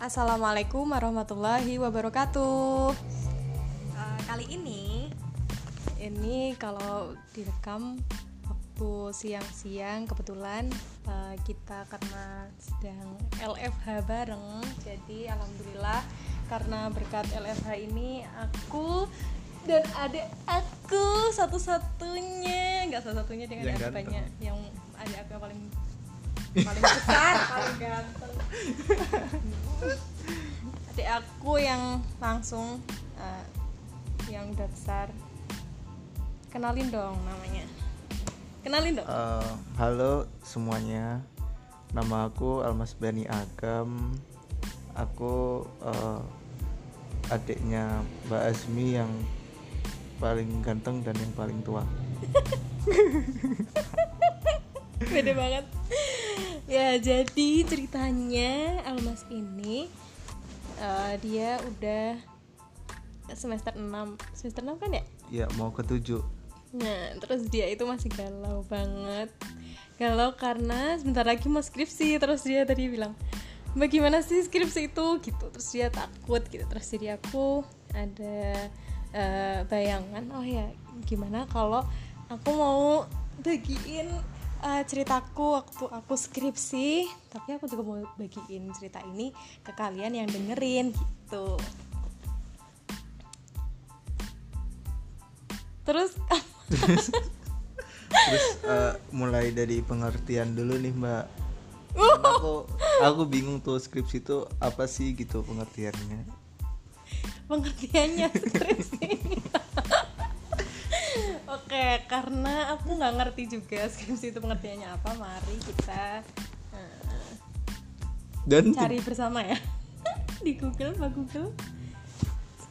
Assalamualaikum warahmatullahi wabarakatuh. Uh, kali ini, ini kalau direkam waktu siang-siang kebetulan uh, kita karena sedang LFH bareng, jadi alhamdulillah karena berkat LFH ini aku dan adik aku satu-satunya nggak satu-satunya dengan Yang adik ganteng. banyak yang adik aku yang paling paling besar paling ganteng adik aku yang langsung eh, yang udah besar. Kenalin dong namanya. Kenalin dong. Eh, halo semuanya, nama aku Almas Bani Agam. Aku eh, adiknya Mbak Azmi yang paling ganteng dan yang paling tua. beda banget ya jadi ceritanya Almas ini eh, dia udah semester 6 semester 6 kan ya Ya mau ketujuh. Nah, terus dia itu masih galau banget. Galau karena sebentar lagi mau skripsi. Terus dia tadi bilang, "Mbak gimana sih skripsi itu?" gitu. Terus dia takut gitu. Terus jadi aku ada eh, bayangan, oh ya, gimana kalau aku mau bagiin eh, ceritaku waktu aku skripsi, tapi aku juga mau bagiin cerita ini ke kalian yang dengerin gitu. Terus Terus eh, mulai dari pengertian dulu nih Mbak. Karena aku aku bingung tuh skripsi itu apa sih gitu pengertiannya. pengertiannya skripsi Oke, karena aku nggak ngerti juga skripsi itu pengertiannya apa, mari kita eh, Dan cari bersama ya di Google, Mbak Google.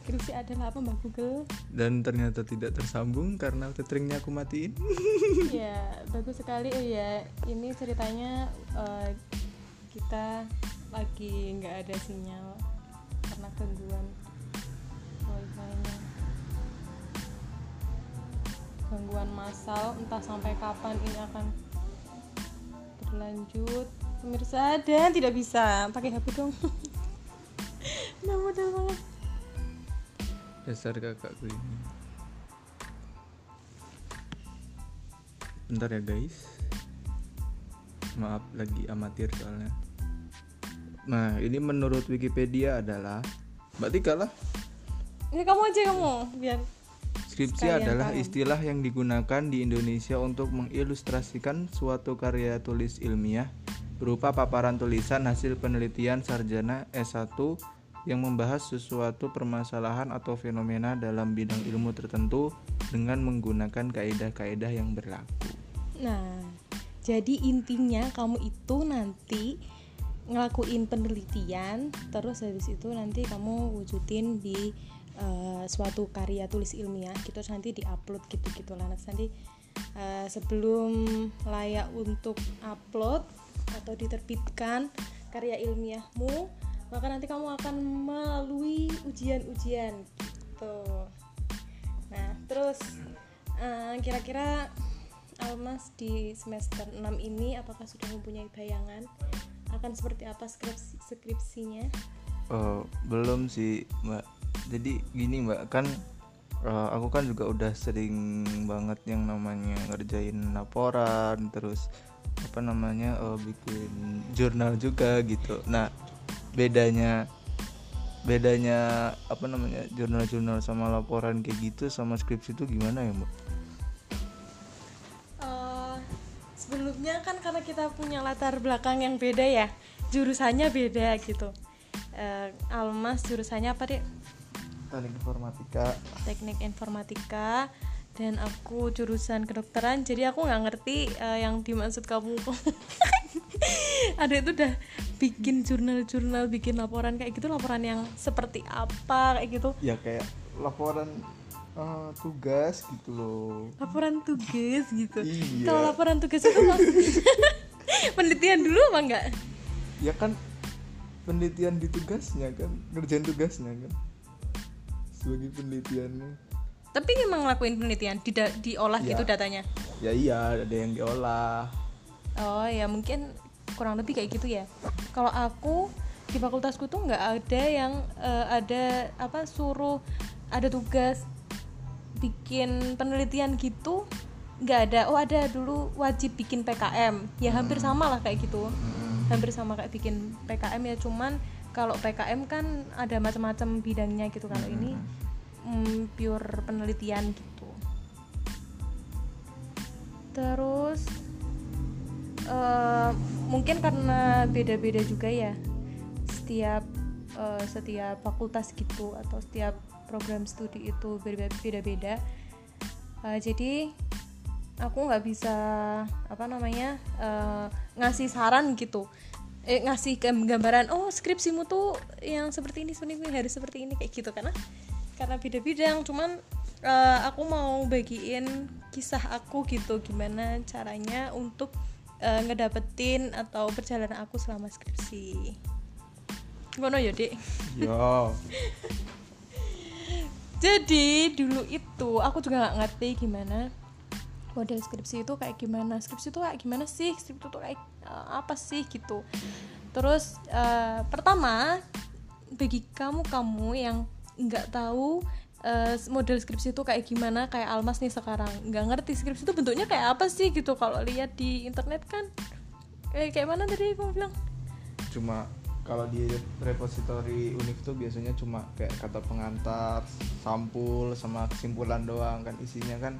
Skripsi adalah apa, Mbak Google? dan ternyata tidak tersambung karena tethering aku matiin. ya, bagus sekali. Oh ya, ini ceritanya eh, kita lagi nggak ada sinyal karena gangguan Gangguan massal, entah sampai kapan ini akan berlanjut. Pemirsa dan tidak bisa pakai HP dong. Nah, banget. dasar kakakku ini bentar ya guys maaf lagi amatir soalnya nah ini menurut Wikipedia adalah Mbak Tika lah Ini kamu aja kamu, biar skripsi Sekalian adalah paham. istilah yang digunakan di Indonesia untuk mengilustrasikan suatu karya tulis ilmiah berupa paparan tulisan hasil penelitian sarjana S1 yang membahas sesuatu permasalahan atau fenomena dalam bidang ilmu tertentu dengan menggunakan kaedah-kaedah yang berlaku. Nah, jadi intinya kamu itu nanti ngelakuin penelitian, terus habis itu nanti kamu wujudin di eh, suatu karya tulis ilmiah gitu, nanti diupload gitu-gitu lah. Terus nanti eh, sebelum layak untuk upload atau diterbitkan karya ilmiahmu, maka nanti kamu akan melalui ujian-ujian gitu. Nah, terus eh, kira-kira Almas di semester 6 ini apakah sudah mempunyai bayangan akan seperti apa skripsi skripsinya? Oh, belum sih, Mbak. Jadi gini, Mbak, kan eh, aku kan juga udah sering banget yang namanya ngerjain laporan, terus apa namanya eh, bikin jurnal juga gitu. Nah, bedanya bedanya apa namanya jurnal-jurnal sama laporan kayak gitu sama skripsi itu gimana ya, Mbak? Eh, sebelumnya kan karena kita punya latar belakang yang beda ya, jurusannya beda gitu. Eh, Almas jurusannya apa deh? Teknik informatika. Teknik informatika. Dan aku jurusan kedokteran jadi aku nggak ngerti eh, yang dimaksud kamu. Ada itu udah bikin jurnal-jurnal bikin laporan kayak gitu laporan yang seperti apa kayak gitu. Ya kayak laporan eh, tugas gitu loh. laporan tugas gitu. Iya. kalau laporan tugas itu penelitian dulu apa enggak ya kan penelitian di tugasnya kan ngerjain tugasnya kan sebagai penelitiannya tapi emang ngelakuin penelitian di diolah Ya. gitu datanya? Ya iya ada yang diolah. Oh ya mungkin kurang lebih kayak gitu ya. Kalau aku di fakultasku tuh nggak ada yang eh, ada apa suruh ada tugas bikin penelitian gitu nggak ada. Oh ada dulu wajib bikin PKM ya hampir sama lah kayak gitu. Hampir sama kayak bikin PKM ya cuman kalau PKM kan ada macam-macam bidangnya gitu kalau ini mm, pure penelitian gitu. Terus eh, mungkin karena beda-beda juga ya setiap eh, setiap fakultas gitu atau setiap program studi itu beda-beda. Eh, jadi aku nggak bisa apa namanya eh, ngasih saran gitu eh, ngasih gam- gambaran oh skripsimu tuh yang seperti ini seperti ini harus seperti ini kayak gitu karena karena beda bidang cuman eh, aku mau bagiin kisah aku gitu gimana caranya untuk eh, ngedapetin atau perjalanan aku selama skripsi. Ngono ya dek yo jadi dulu itu aku juga nggak ngerti gimana model skripsi itu kayak gimana? Skripsi itu kayak gimana sih? Skripsi itu kayak eh, apa sih gitu. Terus eh, pertama bagi kamu kamu yang nggak tahu eh, model skripsi itu kayak gimana kayak almas nih sekarang nggak ngerti skripsi itu bentuknya kayak apa sih gitu. Kalau lihat di internet kan eh, kayak mana tadi kamu bilang? Cuma kalau di repository univ tuh biasanya cuma kayak kata pengantar sampul sama kesimpulan doang kan isinya kan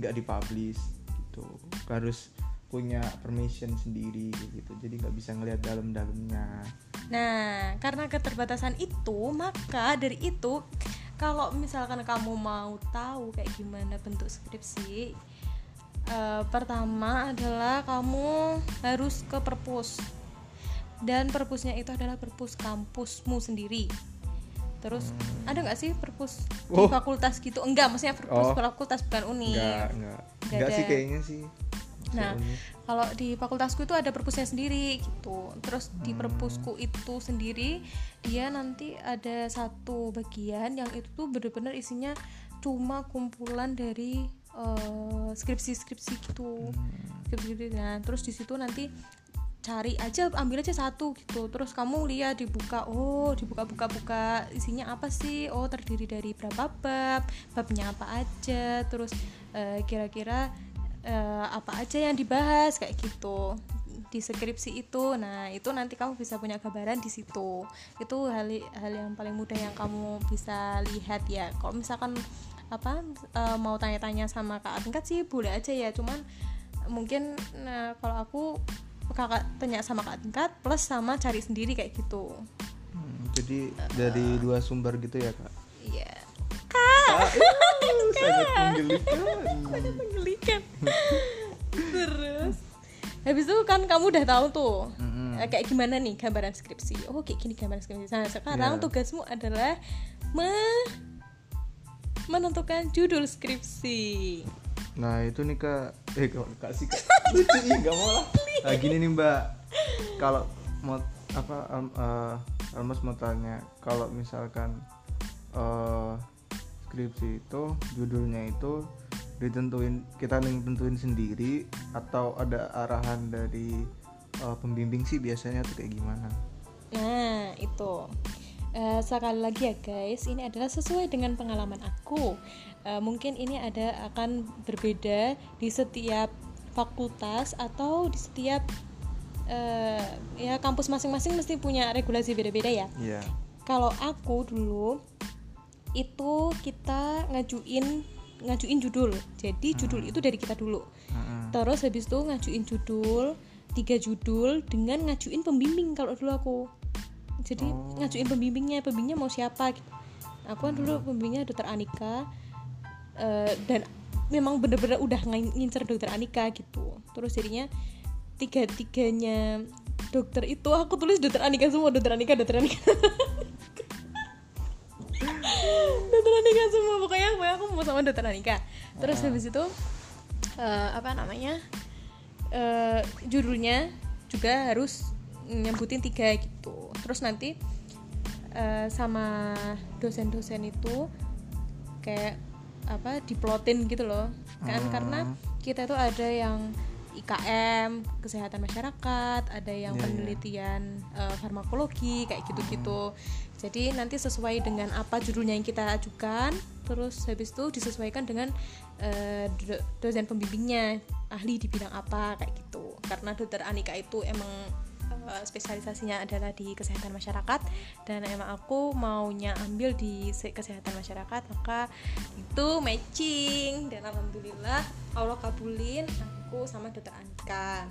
nggak dipublish gitu harus punya permission sendiri gitu jadi nggak bisa ngelihat dalam-dalamnya Nah, karena keterbatasan itu, maka dari itu kalau misalkan kamu mau tahu kayak gimana bentuk skripsi, eh, pertama adalah kamu harus ke perpus. Dan perpusnya itu adalah perpus kampusmu sendiri. Terus ada nggak sih perpus di Oh. fakultas gitu? Enggak, maksudnya perpus Oh. fakultas bukan uni. nggak nggak Nggak nggak sih kayaknya sih Nah, kalau di fakultasku itu ada perpusnya sendiri gitu. Terus di perpusku itu sendiri dia nanti ada satu bagian yang itu tuh bener-bener isinya cuma kumpulan dari eh, skripsi-skripsi gitu. Skripsi-skripsi. Nah, terus di situ nanti cari aja ambil aja satu gitu. Terus kamu lihat dibuka oh dibuka-buka buka isinya apa sih? Oh terdiri dari berapa bab? Babnya apa aja? Terus eh, kira-kira eh, apa aja yang dibahas? Kayak gitu. Di skripsi itu. Nah itu nanti kamu bisa punya gambaran di situ. Itu hal hal yang paling mudah yang kamu bisa lihat ya. Kalau misalkan apa eh, mau tanya-tanya sama kak Atingkat sih boleh aja ya. Cuman mungkin nah, kalau aku kakak tanya sama kak tingkat plus sama cari sendiri kayak gitu. Hmm, jadi dari dua sumber gitu ya kak? Iya. Ah, uh, sangat menggelikan. Menggelikan? Terus? Habis itu kan kamu udah tahu tuh Mm-mm. eh, kayak gimana nih gambaran skripsi. Oh kayak gini gambaran skripsi. Nah sekarang Iya. tugasmu adalah me- menentukan judul skripsi. Nah itu nih kak, eh kak, kak sih kak, lucu ih nggak mau lah. Nah gini nih mbak, kalau mau apa, Al- eh, Almas mau tanya, kalau misalkan eh, skripsi itu judulnya itu ditentuin kita tentuin sendiri atau ada arahan dari eh, pembimbing sih biasanya tuh kayak gimana? Nah, itu. Eh, sekali lagi ya guys, ini adalah sesuai dengan pengalaman aku. Eh, mungkin ini ada akan berbeda di setiap fakultas atau di setiap eh, ya kampus masing-masing mesti punya regulasi beda-beda ya. Iya. Kalau aku dulu itu kita ngajuin ngajuin judul. Jadi judul itu dari kita dulu. Mm-mm. Terus habis itu ngajuin judul, tiga judul dengan ngajuin pembimbing kalau dulu aku. Jadi Oh. ngajuin pembimbingnya, pembimbingnya mau siapa gitu. Aku kan dulu pembimbingnya dokter Anika eh, dan memang bener-bener udah ngin- ngincer dokter Anika gitu. Terus jadinya tiga-tiganya dokter itu aku tulis dokter Anika semua, dokter Anika, dokter Anika. dokter Anika semua pokoknya pokoknya aku mau sama dokter Anika terus habis itu eh, apa namanya eh, judulnya juga harus nyebutin tiga gitu terus nanti eh, sama dosen-dosen itu kayak apa diplotin gitu loh kan Hmm. karena kita itu ada yang IKM kesehatan masyarakat ada yang Iya, iya. penelitian eh, farmakologi kayak gitu-gitu jadi nanti sesuai dengan apa judulnya yang kita ajukan terus habis itu disesuaikan dengan do- dosen pembimbingnya ahli di bidang apa kayak gitu karena dokter Anika itu emang eh, spesialisasinya adalah di kesehatan masyarakat. Dan emang aku maunya ambil di se- kesehatan masyarakat maka itu matching. Dan alhamdulillah Allah kabulin aku sama dokter Anika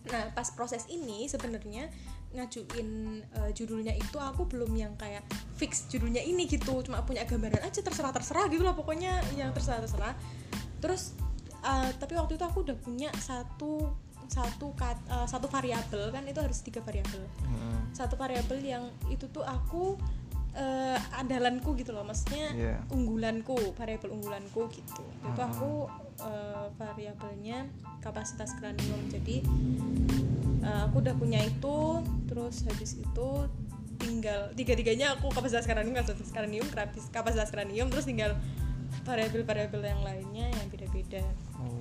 nah pas proses ini sebenarnya ngajuin eh, judulnya itu aku belum yang kayak fix judulnya ini gitu. Cuma punya gambaran aja terserah terserah gitu lah pokoknya. Yang terserah terserah terus eh, tapi waktu itu aku udah punya satu satu kat- eh, satu variabel kan itu harus tiga variabel. Mm, satu variabel yang itu tuh aku eh, andalanku gitu loh maksudnya Iya. unggulanku variabel unggulanku gitu. Itu aku eh, variabelnya kapasitas kranium jadi eh, aku udah punya itu terus habis itu tinggal tiga-tiganya aku kapasitas kranium kapasitas kranium kapasitas kranium terus tinggal variabel-variabel yang lainnya yang beda-beda. Oh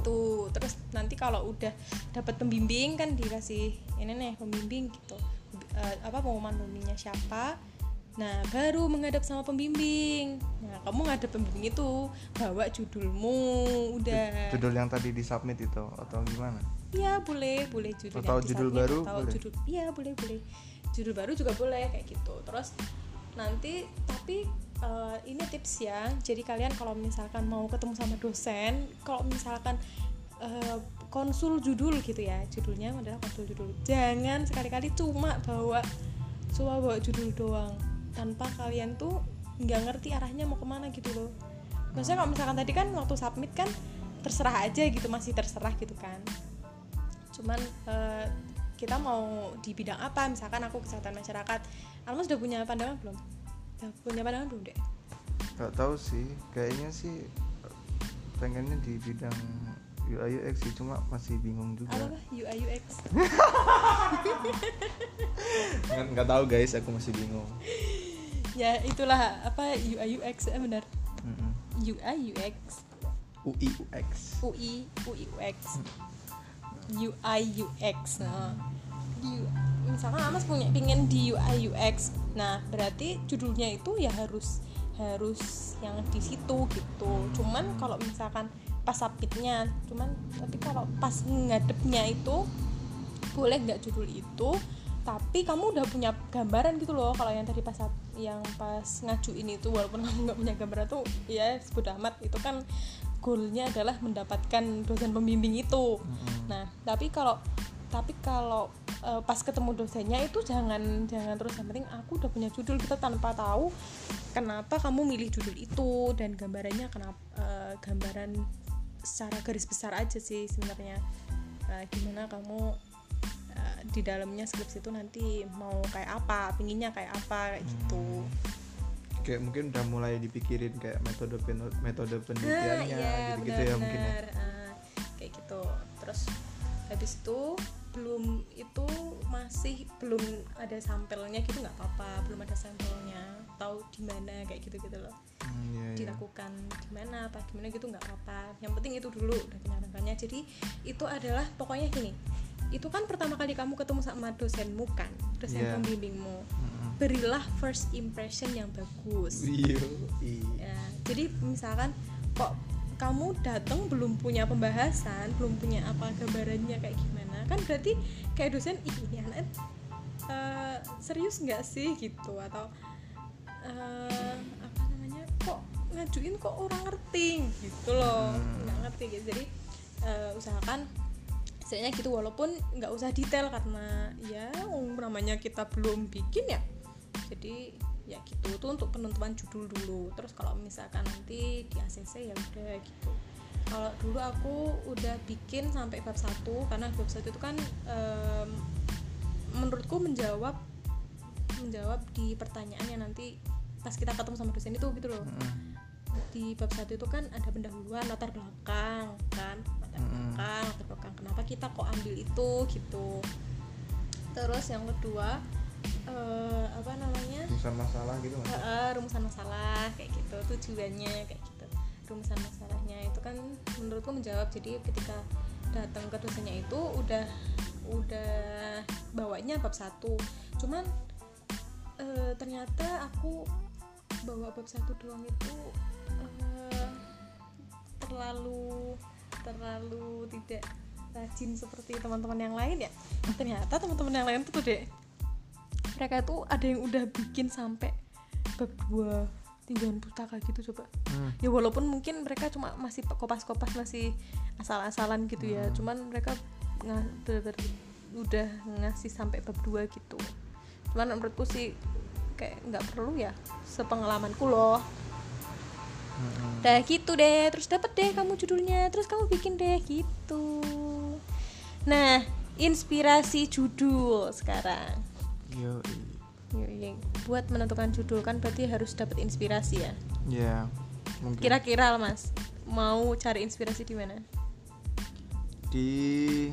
tuh terus nanti kalau udah dapat pembimbing kan dikasih ini nih pembimbing gitu. Eh, apa pengumuman pembimbingnya siapa. Nah baru menghadap sama pembimbing. Nah kamu ngadep pembimbing itu bawa judulmu udah. Judul yang tadi di submit itu atau gimana? Iya boleh boleh judul Atau judul baru atau boleh? judul iya boleh boleh. Judul baru juga boleh kayak gitu. Terus nanti tapi eh, ini tips ya. Jadi kalian kalau misalkan mau ketemu sama dosen kalau misalkan eh, konsul judul gitu ya judulnya adalah konsul judul. Jangan sekali-kali cuma bawa cuma bawa judul doang. Tanpa kalian tuh nggak ngerti arahnya mau ke mana gitu loh. Maksudnya kalau misalkan tadi kan waktu submit kan terserah aja gitu masih terserah gitu kan. Cuman eh, kita mau di bidang apa? Misalkan aku kesehatan masyarakat. Almas udah punya pandangan belum udah punya pandangan belum deh nggak tahu sih. Kayaknya sih pengennya di bidang UI UX sih. Cuma masih bingung juga. Apa UI UX nggak nggak tahu guys. Aku masih bingung. Ya itulah. Apa UI UX eh benar. Mm-mm. UI UX UI UX UI UI UX UI UX nah misalkan Amas punya pingin di UI UX nah berarti judulnya itu ya harus harus yang di situ gitu. Cuman kalau misalkan pas submitnya cuman tapi kalau pas ngadepnya itu boleh nggak judul itu? Tapi kamu udah punya gambaran gitu loh kalau yang tadi pas yang pas ngajuin itu walaupun kamu nggak punya gambaran tuh ya bodo amat. Itu kan goalnya adalah mendapatkan dosen pembimbing itu. Nah tapi kalau tapi kalau eh, pas ketemu dosennya itu jangan jangan terus yang penting aku udah punya judul kita tanpa tahu kenapa kamu milih judul itu dan gambarannya kenapa eh, gambaran secara garis besar aja sih sebenarnya. Nah, gimana kamu eh, di dalamnya skripsi itu nanti mau kayak apa pinginnya kayak apa kayak gitu. Kayak mungkin udah mulai dipikirin kayak metode pen- metode Nah, penelitiannya iya, gitu-gitu ya mungkin ya. Ah, kayak gitu. Terus habis itu belum itu masih belum ada sampelnya gitu nggak apa-apa belum ada sampelnya tahu di mana kayak gitu gitu loh Hmm, iya, iya. dilakukan di mana apa gimana gitu nggak apa-apa yang penting itu dulu udah kenyataannya jadi itu adalah pokoknya gini itu kan pertama kali kamu ketemu sama dosenmu kan dosen Iya. pembimbingmu Mm-mm. berilah first impression yang bagus Iya, iya. ya jadi misalkan kok kamu datang belum punya pembahasan belum punya apa gambarannya kayak gimana kan berarti kayak dosen ih ini anak eh, serius nggak sih? Gitu. Atau eh, apa namanya kok ngajuin kok orang ngerti? Gitu loh. Hmm. nggak ngerti gitu. Jadi eh, usahakan istilahnya gitu walaupun nggak usah detail karena ya um, namanya kita belum bikin ya. Jadi ya gitu itu untuk penentuan judul dulu. Terus kalau misalkan nanti di ACC ya udah gitu. Kalau dulu aku udah bikin sampai bab satu karena bab satu itu kan em, menurutku menjawab menjawab di pertanyaannya nanti pas kita ketemu sama dosen itu gitu loh. Di bab satu itu kan ada pendahuluan latar belakang kan? Latar belakang latar belakang kenapa kita kok ambil itu gitu. Terus yang kedua eh, apa namanya? Rumusan masalah gitu nggak? Heeh, rumusan masalah kayak gitu tujuannya kayak gitu. Rumusan masalahnya itu kan menurutku menjawab. Jadi ketika datang ke dosennya itu udah udah bawanya bab satu. Cuman eh, ternyata aku bawa bab satu doang itu eh, terlalu terlalu tidak rajin seperti teman-teman yang lain ya. Ternyata teman-teman yang lain tuh deh mereka tuh ada yang udah bikin sampai bab dua tinggalan pustaka gitu coba Hmm. ya walaupun mungkin mereka cuma masih kopas-kopas masih asal-asalan gitu ya cuman mereka nga- bener-bener udah ngasih sampai bab 2 gitu cuman menurutku sih kayak nggak perlu ya sepengalamanku loh. Udah gitu deh, terus dapat deh kamu judulnya, terus kamu bikin deh gitu. Nah, inspirasi judul sekarang. Yoi. Buat menentukan judul kan berarti harus dapat inspirasi ya. Ya, mungkin Kira-kira Mas mau cari inspirasi di mana? di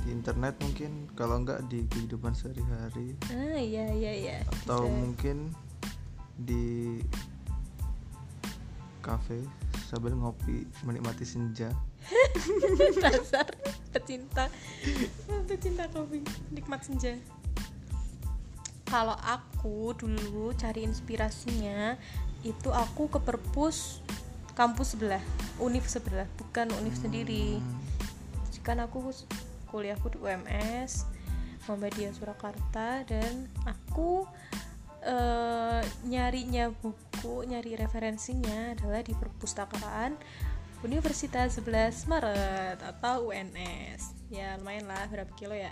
di internet mungkin kalau enggak di kehidupan sehari-hari Ah iya iya iya. atau Bisa. mungkin di kafe sambil ngopi menikmati senja. Dasar pecinta. Pecinta kopi nikmat senja. Kalau aku dulu cari inspirasinya itu aku ke perpus kampus sebelah univ sebelah bukan univ sendiri. Kan aku kuliahku di UMS Muhammadiyah Surakarta dan aku eh, nyarinya buku nyari referensinya adalah di perpustakaan Universitas 11 Maret atau UNS ya lumayan lah berapa kilo ya?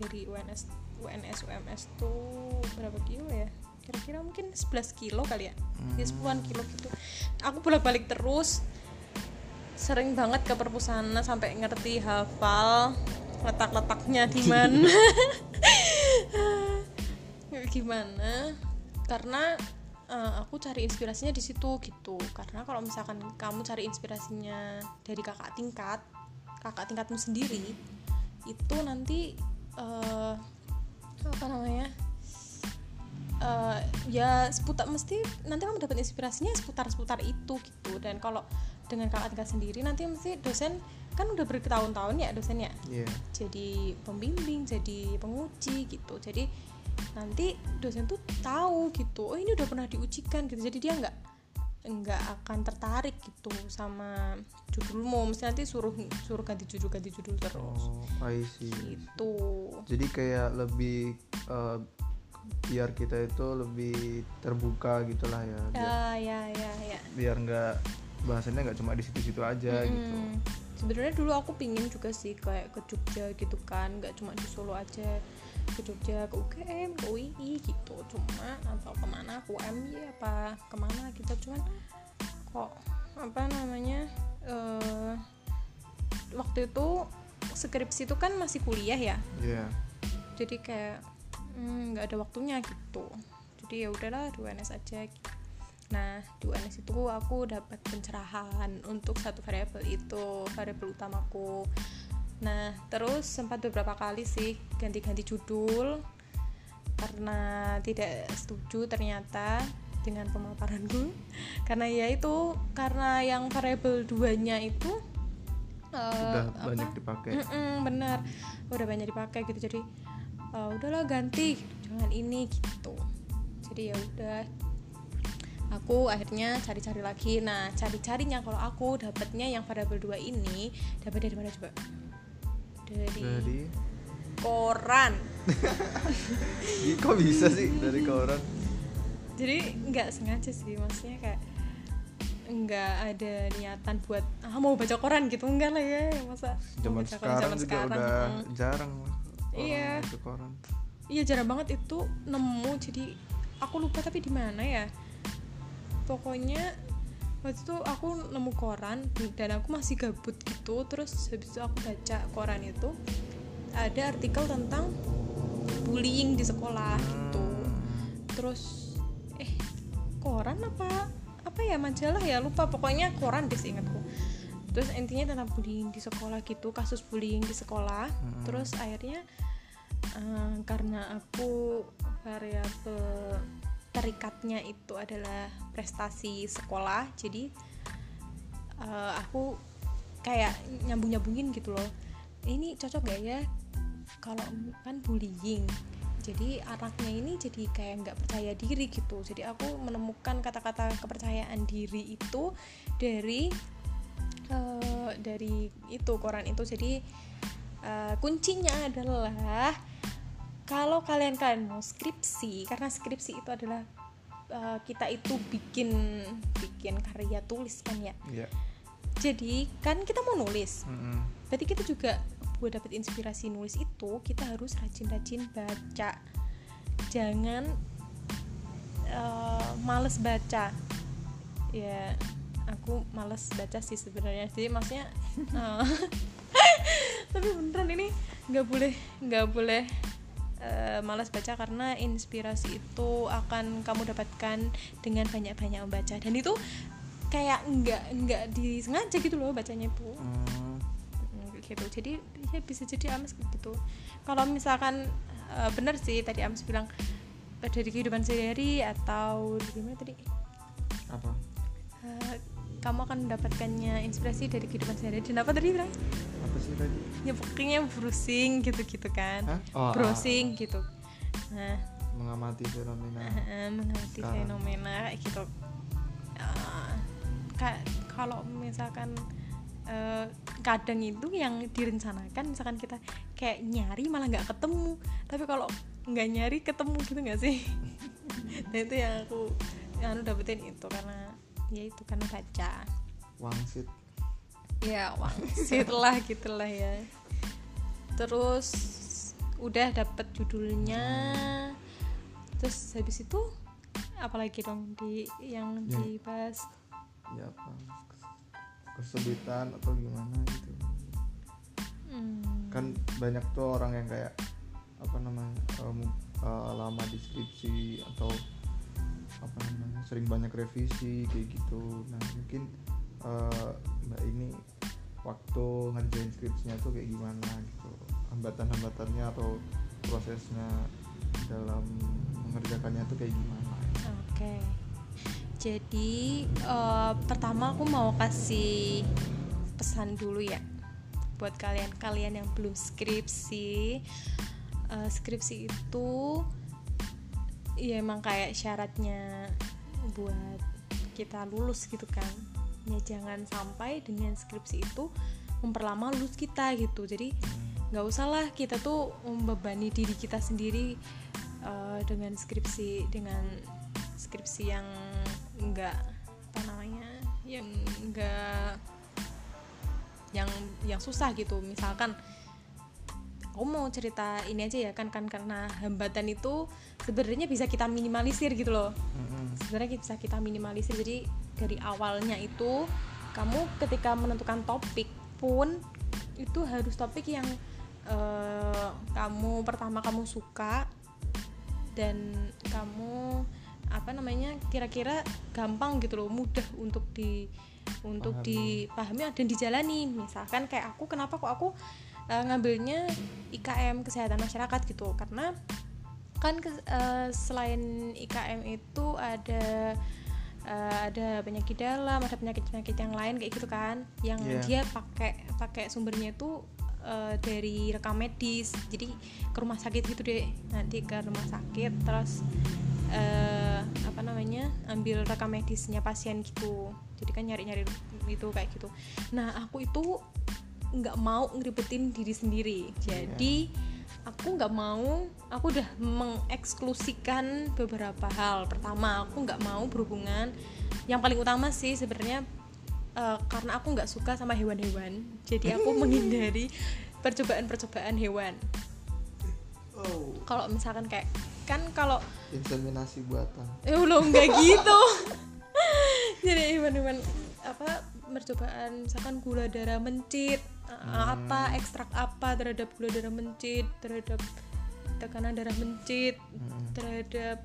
Dari UNS UNS UMS tuh berapa kilo ya? Kira-kira mungkin 11 kilo kali ya? Ya 10 kilo gitu. Aku bolak-balik terus. Sering banget ke perpustakaan sampai ngerti hafal letak-letaknya di mana. Gimana? Karena eh, aku cari inspirasinya di situ gitu. Karena kalau misalkan kamu cari inspirasinya dari kakak tingkat kakak tingkatmu sendiri itu nanti eh, apa namanya eh, ya seputar mesti nanti kamu dapat inspirasinya seputar seputar itu gitu. Dan kalau dengan kakak tingkat sendiri nanti mesti dosen kan udah bertahun-tahun ya dosennya? Iya. jadi pembimbing jadi penguji gitu. Jadi nanti dosen tuh tahu gitu oh ini udah pernah diujikan gitu jadi dia nggak nggak akan tertarik gitu sama judulmu mesti nanti suruh suruh ganti judul ganti judul terus Oh, I see. gitu Jadi kayak lebih eh, biar kita itu lebih terbuka gitulah ya. Biar, ya ya ya ya biar nggak bahasannya nggak cuma di situ-situ aja gitu. Hmm, sebenarnya dulu aku pingin juga sih kayak ke Jogja gitu kan nggak cuma di Solo aja ke Jogja ke UGM ke UI gitu. Cuma atau ke mana ke UMY apa ke mana gitu. Cuman kok apa namanya eh waktu itu skripsi itu kan masih kuliah ya? Iya. jadi kayak hmm, nggak ada waktunya gitu. Jadi ya udahlah di UNS aja gitu. nah di UNS itu aku dapat pencerahan untuk satu variabel itu variabel utamaku nah terus sempat beberapa kali sih ganti-ganti judul karena tidak setuju ternyata dengan pemaparanku. Karena ya itu karena yang variabel duanya itu eh, Udah apa? banyak dipakai. Mm-mm, benar. Udah banyak dipakai gitu. Jadi eh, udahlah ganti jangan ini gitu. Jadi ya udah aku akhirnya cari-cari lagi. Nah cari-carinya kalau aku dapatnya yang variabel 2 ini dapat dari mana coba dari Dari koran kok bisa sih dari koran? jadi nggak sengaja sih maksudnya kayak nggak ada niatan buat ah mau baca koran gitu enggak lah ya masa Zaman baca koran sekarang juga udah Mm. jarang Iya. baca koran. Iya jarang banget itu nemu jadi aku lupa tapi di mana ya pokoknya waktu itu aku nemu koran dan aku masih gabut gitu. Terus habis itu aku baca koran itu ada artikel tentang bullying di sekolah gitu. Terus eh koran apa apa ya majalah ya? Lupa pokoknya koran deh seingatku terus intinya tentang bullying di sekolah gitu kasus bullying di sekolah. Terus akhirnya eh, karena aku variabel terikatnya itu adalah prestasi sekolah. Jadi eh, aku kayak nyambung nyambungin gitu loh. Ini cocok gak ya kalau kan bullying? Jadi anaknya ini jadi kayak nggak percaya diri gitu. Jadi aku menemukan kata-kata kepercayaan diri itu dari uh, dari itu koran itu. Jadi uh, kuncinya adalah kalau kalian kalian mau skripsi karena skripsi itu adalah uh, kita itu bikin bikin karya tulis kan ya. Yeah. jadi kan kita mau nulis. Mm -mm. berarti kita juga buat dapat inspirasi nulis itu kita harus rajin-rajin baca. Jangan uh, males baca. Ya aku males baca sih sebenarnya. Jadi maksudnya uh, tapi beneran ini nggak boleh nggak boleh uh, malas baca karena inspirasi itu akan kamu dapatkan dengan banyak-banyak membaca. Dan itu kayak nggak nggak disengaja gitu loh bacanya itu. Hmm, gitu. Jadi ya bisa jadi Ames gitu. Kalau misalkan uh, benar sih tadi Ames bilang dari kehidupan sehari atau gimana tadi? Apa? Uh, kamu akan mendapatkannya inspirasi dari kehidupan sehari dan apa tadi bilang sih tadi? Ya pokoknya browsing gitu-gitu kan. Hah? Oh, browsing gitu. Nah. Mengamati fenomena. Uh, mengerti Sekarang. fenomena kayak gitu. Uh, ka- kalau misalkan uh, kadang itu yang direncanakan misalkan kita kayak nyari malah nggak ketemu. Tapi kalau nggak nyari ketemu gitu nggak sih? Nah itu yang aku yang aku dapetin itu karena ya itu karena baca. Wangsit ya wangsit lah gitulah ya. Terus udah dapet judulnya. Terus habis itu apalagi dong di yang Ya. dibahas? ya apa? Kesulitan atau gimana gitu. Hmm, kan banyak tuh orang yang kayak apa namanya em, eh, lama di skripsi atau apa namanya sering banyak revisi kayak gitu. Nah mungkin eh, mbak ini waktu ngerjain skripsinya tuh kayak gimana gitu. Hambatan-hambatannya atau prosesnya dalam mengerjakannya tuh kayak gimana? Oke. Jadi eh, pertama aku mau kasih pesan dulu ya buat kalian-kalian yang belum skripsi. Eh, skripsi itu ya emang kayak syaratnya buat kita lulus gitu kan ya jangan sampai dengan skripsi itu memperlama lulus kita gitu. Jadi nggak usah lah kita tuh membebani diri kita sendiri eh, dengan skripsi dengan skripsi yang enggak apa namanya yang enggak yang yang susah gitu. Misalkan aku mau cerita ini aja ya kan kan karena hambatan itu sebenarnya bisa kita minimalisir gitu loh Mm-mm. sebenarnya bisa kita minimalisir jadi dari awalnya itu kamu ketika menentukan topik pun itu harus topik yang eh, kamu pertama kamu suka dan kamu apa namanya kira-kira gampang gitu loh mudah untuk di untuk Pahami. dipahami dan dijalani misalkan kayak aku kenapa kok aku eh, ngambilnya IKM kesehatan masyarakat gitu. Karena kan ke- eh, selain IKM itu ada eh, ada penyakit dalam ada penyakit penyakit yang lain kayak gitu kan. Yang Iya. dia pakai pakai sumbernya itu eh, dari rekam medis. Jadi ke rumah sakit gitu deh nanti ke rumah sakit terus eh, apa namanya ambil rekam medisnya pasien gitu. Jadi kan nyari nyari itu kayak gitu. Nah aku itu nggak mau ngeribetin diri sendiri. Jadi aku nggak mau aku udah mengeksklusikan beberapa hal. Pertama aku nggak mau berhubungan. Yang paling utama sih sebenarnya eh, karena aku nggak suka sama hewan-hewan jadi aku menghindari percobaan-percobaan hewan. Oh. Kalau misalkan kayak kan kalau inseminasi buatan. Eh belum nggak gitu. Jadi hewan-hewan apa percobaan misalkan gula darah mencit uh, apa ekstrak apa terhadap gula darah mencit terhadap tekanan darah mencit Mm-mm. terhadap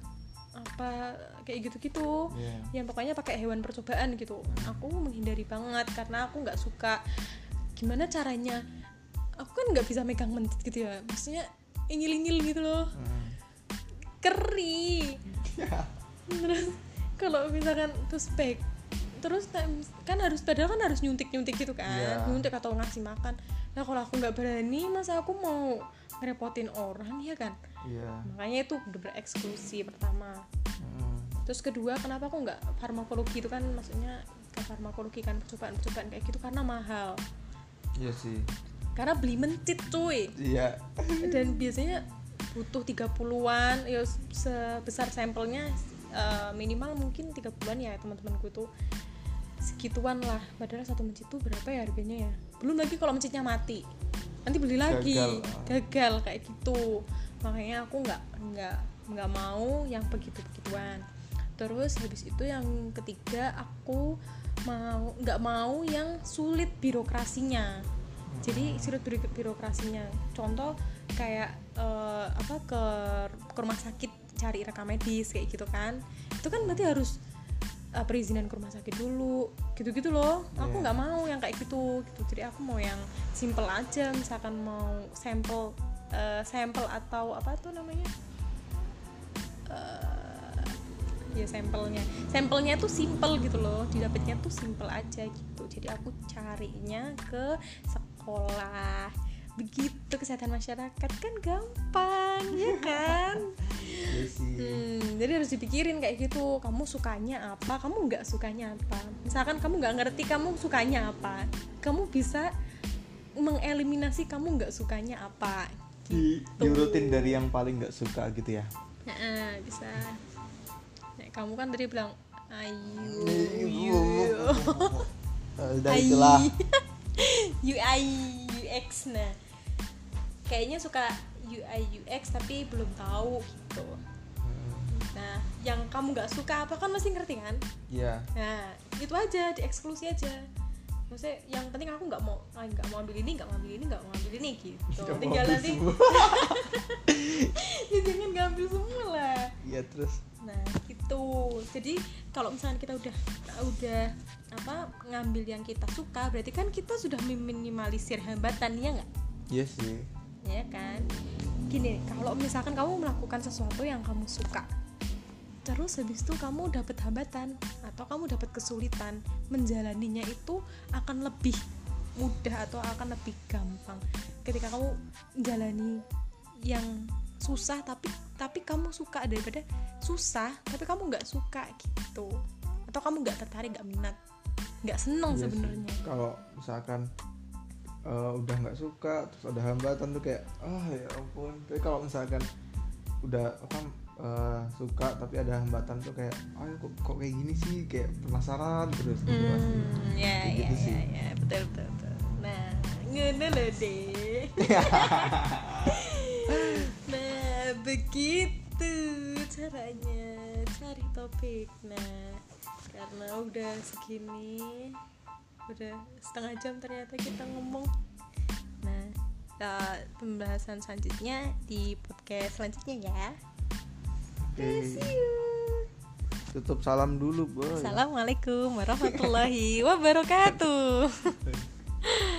apa kayak gitu-gitu. Iya. yang pokoknya pakai hewan percobaan gitu. Aku menghindari banget karena aku nggak suka gimana caranya. Aku kan nggak bisa megang mencit gitu ya. Maksudnya inyil-inyil gitu loh. Mm. keri. Terus kalau misalkan terus back terus kan harus padahal kan harus nyuntik nyuntik gitu kan. Iya. nyuntik atau ngasih makan. Nah kalau aku nggak berani masa aku mau ngerepotin orang ya kan? Iya. Makanya itu bener eksklusi pertama. Mm. terus kedua kenapa aku nggak farmakologi itu kan? Maksudnya ke farmakologi kan percobaan percobaan kayak gitu karena mahal. Iya sih. Karena beli mencit cuy. Iya. Dan biasanya butuh 30-an ya sebesar sampelnya eh, minimal mungkin 30-an ya teman-temanku itu segituan lah. Padahal satu mencit itu berapa ya harganya ya? Belum lagi kalau mencitnya mati. Nanti beli lagi. Gagal. gagal, kayak gitu. Makanya aku nggak nggak nggak mau yang begitu begituan terus habis itu yang ketiga aku mau nggak mau yang sulit birokrasinya. Jadi sulit biro- birokrasinya. Contoh kayak eh, apa ke, ke rumah sakit cari rekam medis kayak gitu kan. Itu kan berarti harus eh, perizinan ke rumah sakit dulu gitu-gitu loh. Aku Iya. nggak mau yang kayak gitu gitu. Jadi aku mau yang simple aja misalkan mau sampel eh, sampel atau apa tuh namanya? Eh, ya sampelnya. Sampelnya tuh simple gitu loh didapatnya tuh simple aja gitu. Jadi aku carinya ke sekolah begitu kesehatan masyarakat kan gampang ya kan? Iya Hmm, jadi harus dipikirin kayak gitu. Kamu sukanya apa? Kamu nggak sukanya apa? Misalkan kamu nggak ngerti kamu sukanya apa kamu bisa mengeliminasi kamu nggak sukanya apa. Di diurutin dari yang paling nggak suka gitu ya? Nah, bisa. Nah, kamu kan tadi bilang ayu Ayu. yu udah itulah. UI UX nah kayaknya suka UI UX tapi belum tahu gitu. Nah yang kamu nggak suka apa kan mesti ngerti kan? Iya. Nah itu aja dieksklusi aja. Maksudnya yang penting aku nggak mau ah, nggak mau ambil ini nggak mau ambil ini nggak mau ambil ini gitu. Mau tinggal nanti ya jangan ngambil semua lah. Iya terus? Nah gitu. Jadi kalau misalnya kita udah udah apa ngambil yang kita suka berarti kan kita sudah meminimalisir hambatan ya nggak? Iya sih. Ya kan? Gini kalau misalkan kamu melakukan sesuatu yang kamu suka terus habis itu kamu dapat hambatan atau kamu dapat kesulitan menjalaninya itu akan lebih mudah atau akan lebih gampang ketika kamu jalani yang susah tapi tapi kamu suka daripada susah tapi kamu nggak suka gitu atau kamu nggak tertarik nggak minat nggak seneng Iya sih. sebenarnya kalau misalkan eh, udah nggak suka terus ada hambatan tuh kayak ah ya ampun tapi kalau misalkan udah apa eh, suka tapi ada hambatan tuh kayak ah kok, kok kayak gini sih kayak penasaran terus gitu pasti Hmm, ya, Kayak ya, gitu ya, sih. ya, betul, betul, betul. Nah, ngono loh deh. begitu caranya cari topik. Nah, karena udah segini, udah setengah jam ternyata kita ngomong. Nah, eh, pembahasan selanjutnya di podcast selanjutnya ya. Oke. See you. tutup salam dulu boy Assalamualaikum warahmatullahi wabarakatuh.